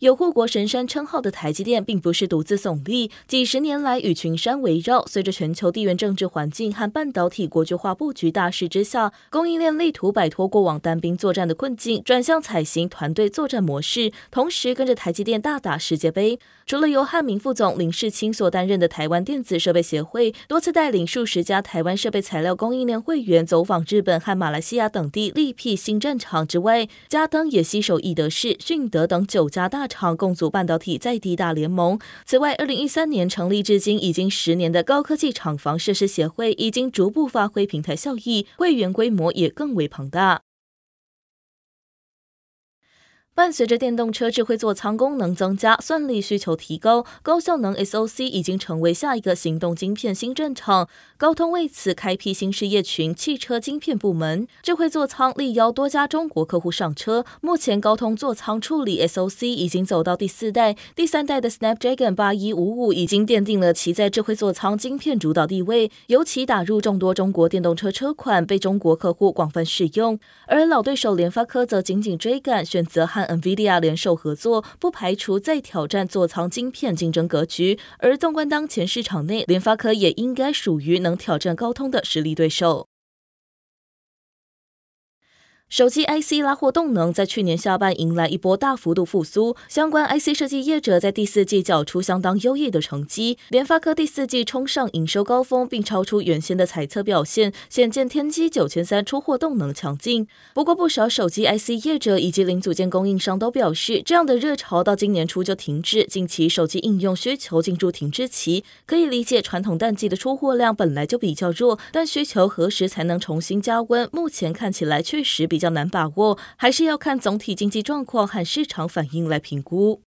有护国神山称号的台积电，并不是独自耸立，几十年来与群山围绕。随着全球地缘政治环境和半导体国际化布局大势之下，供应链力图摆脱过往单兵作战的困境，转向采行团队作战模式，同时跟着台积电大打世界杯。除了由汉明副总林世清所担任的台湾电子设备协会，多次带领数十家台湾设备材料供应链会员走访日本和马来西亚等地，力辟新战场之外，嘉登也携手易德士、迅德等九家大厂共组半导体在地大联盟。此外，二零一三年成立至今已经十年的高科技厂房设施协会，已经逐步发挥平台效益，会员规模也更为庞大。伴随着电动车智慧座舱功能增加，算力需求提高，高效能 SoC 已经成为下一个行动晶片新战场。高通为此开辟新事业群——汽车晶片部门，智慧座舱力邀多家中国客户上车。目前，高通座舱处理 SoC 已经走到第四代，第三代的 Snapdragon 八一五五已经奠定了其在智慧座舱晶片主导地位，尤其打入众多中国电动车车款，被中国客户广泛使用。而老对手联发科则紧紧追赶，选择和 NVIDIA 联手合作，不排除再挑战座舱晶片竞争格局。而纵观当前市场内，联发科也应该属于能挑战高通的实力对手。手机 IC 拉货动能在去年下半迎来一波大幅度复苏，相关 IC 设计业者在第四季缴出相当优异的成绩。联发科第四季冲上营收高峰，并超出原先的猜测表现，显见天玑九千三出货动能强劲。不过，不少手机 IC 业者以及零组件供应商都表示，这样的热潮到今年初就停滞，近期手机应用需求进入停滞期。可以理解，传统淡季的出货量本来就比较弱，但需求何时才能重新加温？目前看起来确实比。比较难把握，还是要看总体经济状况和市场反应来评估。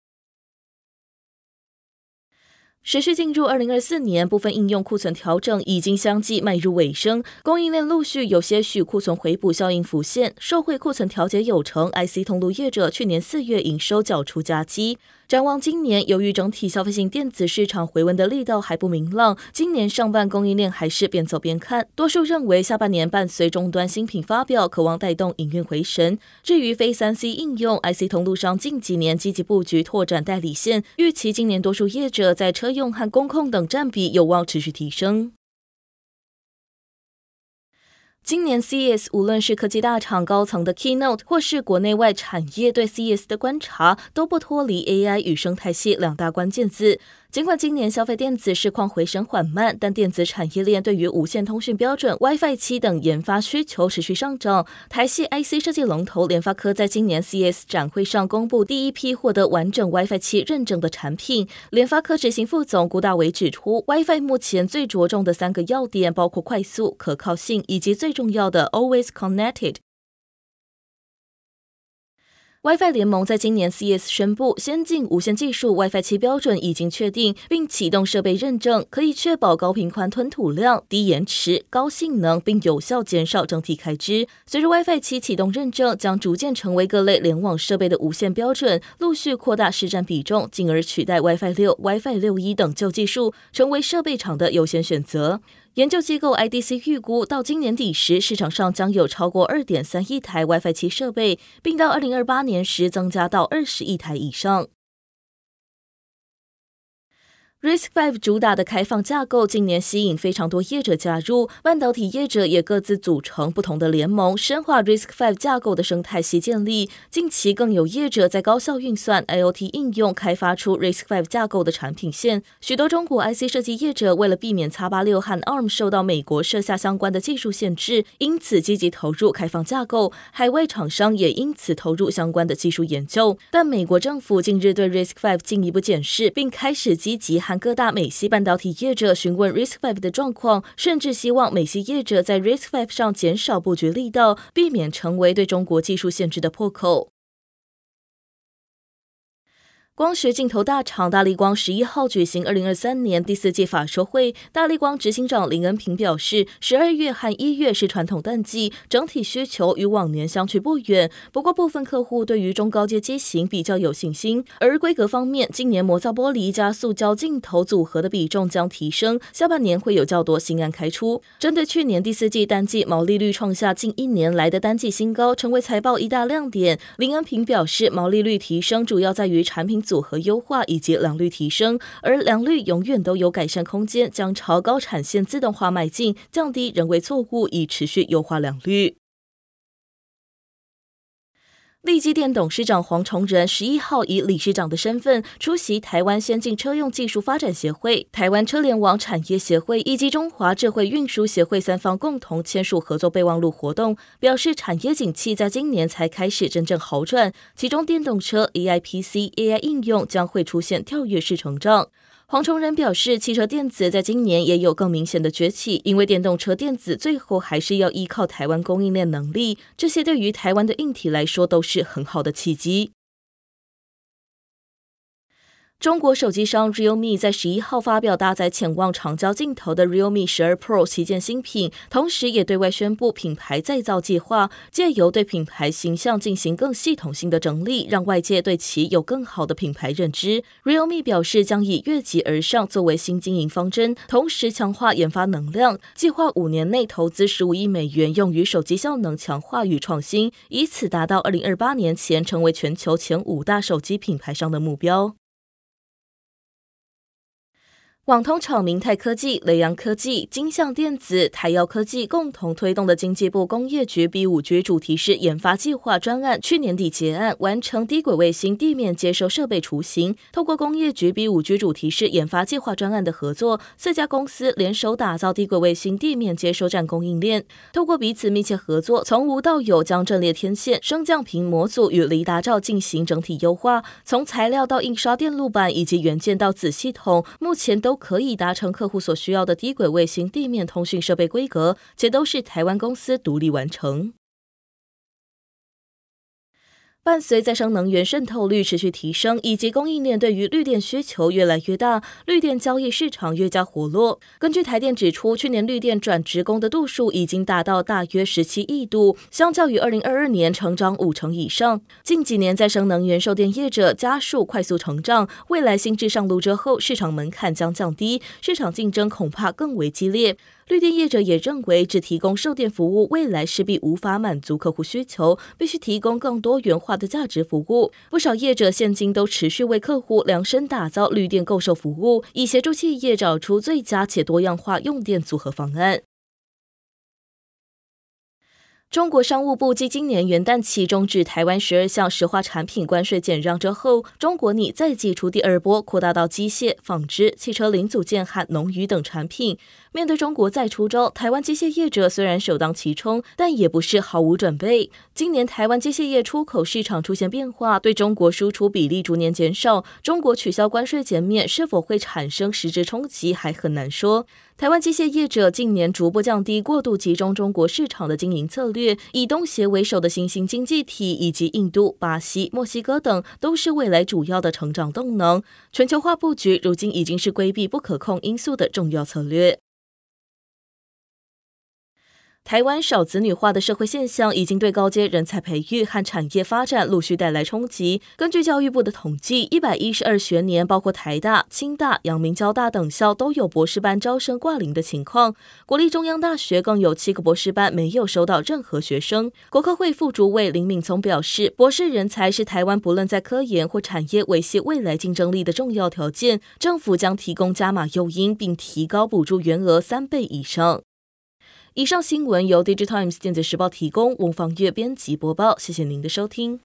持续进入二零二四年，部分应用库存调整已经相继迈入尾声，供应链陆续有些许库存回补效应浮现，受惠库存调节有成，IC 通路业者去年四月营收缴出佳绩。展望今年，由于整体消费性电子市场回温的力道还不明朗，今年上半供应链还是边走边看。多数认为下半年伴随终端新品发表，可望带动营运回神。至于非三 C 应用，IC 通路上近几年积极布局拓展代理线，预期今年多数业者在车用和工控等占比有望持续提升。今年 CES 无论是科技大厂高层的 Keynote，或是国内外产业对 CES 的观察，都不脱离 AI 与生态系两大关键字。尽管今年消费电子市况回升缓慢，但电子产业链对于无线通讯标准 WiFi 七等研发需求持续上涨。台系 IC 设计龙头联发科在今年 CS 展会上公布第一批获得完整 WiFi 七认证的产品。联发科执行副总顾大为指出，WiFi 目前最着重的三个要点包括快速、可靠性以及最重要的 Always Connected。WiFi 联盟在今年 CS 宣布，先进无线技术 WiFi 七标准已经确定，并启动设备认证，可以确保高频宽吞吐量、低延迟、高性能，并有效减少整体开支。随着 WiFi 七启动认证，将逐渐成为各类联网设备的无线标准，陆续扩大市占比重，进而取代 WiFi 六、WiFi 六一等旧技术，成为设备厂的优先选择。研究机构 IDC 预估，到今年底时，市场上将有超过二点三亿台 WiFi 七设备，并到二零二八年时增加到二十亿台以上。RISC-V 主打的开放架构，近年吸引非常多业者加入，半导体业者也各自组成不同的联盟，深化 RISC-V 架构的生态系建立。近期更有业者在高效运算 IoT 应用开发出 RISC-V 架构的产品线。许多中国 IC 设计业者为了避免 x 八六和 ARM 受到美国设下相关的技术限制，因此积极投入开放架构。海外厂商也因此投入相关的技术研究。但美国政府近日对 RISC-V 进一步检视，并开始积极。韩各大美系半导体业者询问 RISC-V 的状况，甚至希望美系业者在 RISC-V 上减少布局力道，避免成为对中国技术限制的破口。光学镜头大厂大力光十一号举行二零二三年第四季法说会，大力光执行长林恩平表示，十二月和一月是传统淡季，整体需求与往年相去不远。不过部分客户对于中高阶机型比较有信心，而规格方面，今年磨造玻璃加塑胶镜头组合的比重将提升，下半年会有较多新案开出。针对去年第四季单季毛利率创下近一年来的单季新高，成为财报一大亮点。林恩平表示，毛利率提升主要在于产品组合优化以及良率提升，而良率永远都有改善空间，将超高产线自动化迈进，降低人为错误，以持续优化良率。力基电董事长黄崇仁十一号以理事长的身份出席台湾先进车用技术发展协会、台湾车联网产业协会以及中华智慧运输协会三方共同签署合作备忘录活动，表示产业景气在今年才开始真正好转，其中电动车 AIPC AI 应用将会出现跳跃式成长。黄崇仁表示，汽车电子在今年也有更明显的崛起，因为电动车电子最后还是要依靠台湾供应链能力，这些对于台湾的硬体来说都是很好的契机。中国手机商 Realme 在十一号发表搭载潜望长焦镜头的 Realme 十二 Pro 旗舰新品，同时也对外宣布品牌再造计划，借由对品牌形象进行更系统性的整理，让外界对其有更好的品牌认知。Realme 表示将以越级而上作为新经营方针，同时强化研发能量，计划五年内投资十五亿美元用于手机效能强化与创新，以此达到二零二八年前成为全球前五大手机品牌商的目标。网通厂明泰科技、雷阳科技、金象电子、台耀科技共同推动的经济部工业局 B 五 G 主题式研发计划专案，去年底结案，完成低轨卫星地面接收设备雏形。透过工业局 B 五 G 主题式研发计划专案的合作，四家公司联手打造低轨卫星地面接收站供应链。透过彼此密切合作，从无到有，将阵列天线、升降屏模组与雷达罩进行整体优化，从材料到印刷电路板以及元件到子系统，目前都。可以达成客户所需要的低轨卫星地面通讯设备规格，且都是台湾公司独立完成。伴随再生能源渗透率持续提升，以及供应链对于绿电需求越来越大，绿电交易市场越加活络。根据台电指出，去年绿电转职供的度数已经达到大约十七亿度，相较于二零二二年成长五成以上。近几年再生能源售电业者加速快速成长，未来新制上路之后，市场门槛将降低，市场竞争恐怕更为激烈。绿电业者也认为，只提供售电服务，未来势必无法满足客户需求，必须提供更多元化的价值服务。不少业者现今都持续为客户量身打造绿电购售服务，以协助企业找出最佳且多样化用电组合方案。中国商务部继今年元旦起终止台湾十二项石化产品关税减让之后，中国拟再祭出第二波，扩大到机械、纺织、汽车零组件和农渔等产品。面对中国再出招，台湾机械业者虽然首当其冲，但也不是毫无准备。今年台湾机械业出口市场出现变化，对中国输出比例逐年减少。中国取消关税减免是否会产生实质冲击，还很难说。台湾机械业者近年逐步降低过度集中中国市场的经营策略，以东协为首的新兴经济体以及印度、巴西、墨西哥等都是未来主要的成长动能。全球化布局如今已经是规避不可控因素的重要策略。台湾少子女化的社会现象已经对高阶人才培育和产业发展陆续带来冲击。根据教育部的统计，一百一十二学年，包括台大、清大、阳明交大等校都有博士班招生挂零的情况。国立中央大学更有七个博士班没有收到任何学生。国科会副主委林敏聪表示，博士人才是台湾不论在科研或产业维系未来竞争力的重要条件。政府将提供加码诱因，并提高补助员额三倍以上。以上新闻由《Digitimes》电子时报提供，翁方月编辑播报。谢谢您的收听。